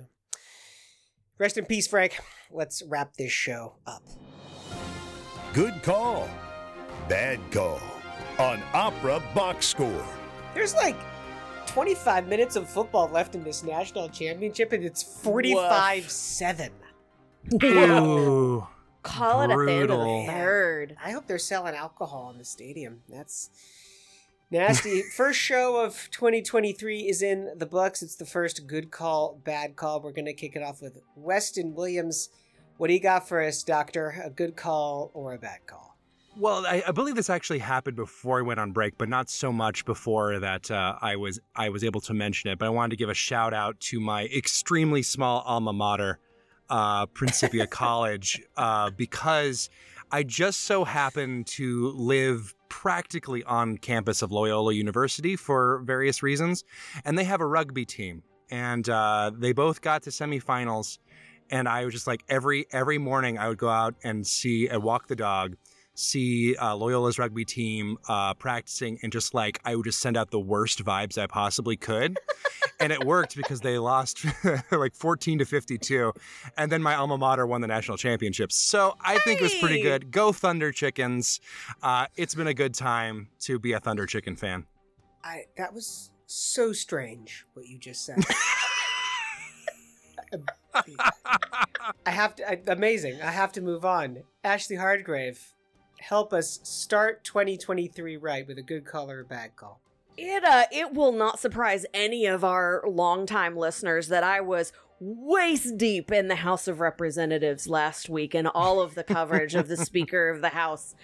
Rest in peace, Frank. Let's wrap this show up. Good call. Bad call. On Opera Box Score. There's like 25 minutes of football left in this national championship, and it's 45 7. Ooh. Call it at the end of the third. I hope they're selling alcohol in the stadium. That's nasty. <laughs> first show of 2023 is in the books. It's the first good call, bad call. We're going to kick it off with Weston Williams. What do you got for us, Doctor? A good call or a bad call? Well, I, I believe this actually happened before I went on break, but not so much before that uh, I was I was able to mention it. But I wanted to give a shout out to my extremely small alma mater, uh, Principia <laughs> College, uh, because I just so happened to live practically on campus of Loyola University for various reasons, and they have a rugby team, and uh, they both got to semifinals. And I was just like every every morning I would go out and see and walk the dog see uh, Loyola's rugby team uh, practicing and just like I would just send out the worst vibes I possibly could. and it worked because they lost <laughs> like 14 to 52. And then my alma mater won the national championships. So I think it was pretty good. Go Thunder Chickens. Uh, it's been a good time to be a Thunder Chicken fan. I that was so strange what you just said. <laughs> I have to I, amazing. I have to move on. Ashley Hardgrave, help us start 2023 right with a good call or a bad call. It uh it will not surprise any of our longtime listeners that I was waist deep in the House of Representatives last week and all of the coverage of the <laughs> Speaker of the House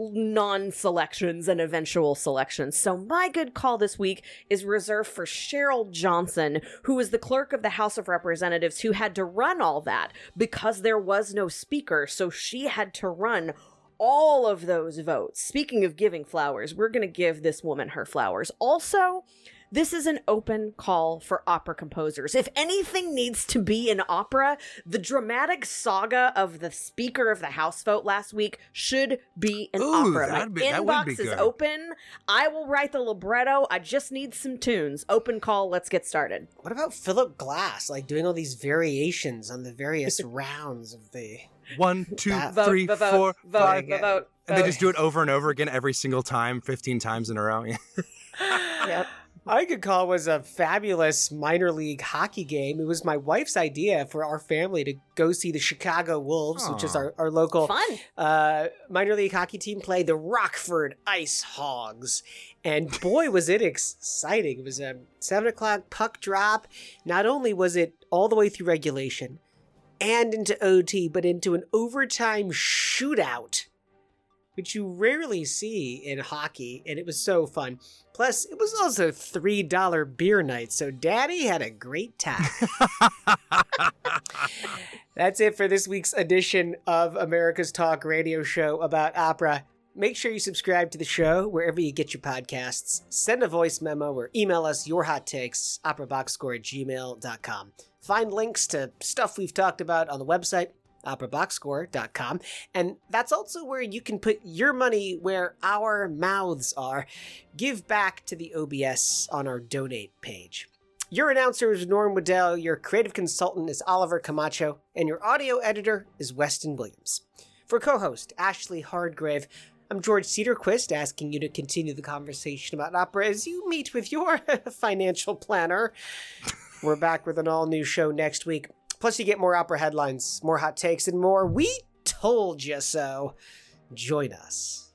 non-selections and eventual selections. So my good call this week is reserved for Cheryl Johnson, who is the clerk of the House of Representatives who had to run all that because there was no speaker. So she had to run all of those votes. Speaking of giving flowers, we're going to give this woman her flowers. Also, this is an open call for opera composers. If anything needs to be an opera, the dramatic saga of the Speaker of the House vote last week should be an Ooh, opera. My that'd be- that inbox is open. I will write the libretto. I just need some tunes. Open call. Let's get started. What about Philip Glass, like doing all these variations on the various <laughs> rounds of the? One, two, Vote, three, vote, vote, four, vote, five. vote, vote, And they just do it over and over again every single time, 15 times in a row. <laughs> Yep. I could call was a fabulous minor league hockey game. It was my wife's idea for our family to go see the Chicago Wolves, which is our, our local Fun. uh, minor league hockey team play the Rockford Ice Hogs. And boy, was it exciting. It was a seven o'clock puck drop. Not only was it all the way through regulation and into OT, but into an overtime shootout, which you rarely see in hockey. And it was so fun. Plus, it was also $3 beer night. So daddy had a great time. <laughs> That's it for this week's edition of America's Talk radio show about opera. Make sure you subscribe to the show wherever you get your podcasts. Send a voice memo or email us your hot takes, operaboxscore at gmail.com. Find links to stuff we've talked about on the website, operaboxscore.com. And that's also where you can put your money where our mouths are. Give back to the OBS on our donate page. Your announcer is Norm Waddell, your creative consultant is Oliver Camacho, and your audio editor is Weston Williams. For co host Ashley Hardgrave, I'm George Cederquist asking you to continue the conversation about opera as you meet with your <laughs> financial planner. We're back with an all new show next week. Plus, you get more opera headlines, more hot takes, and more We Told You So. Join us.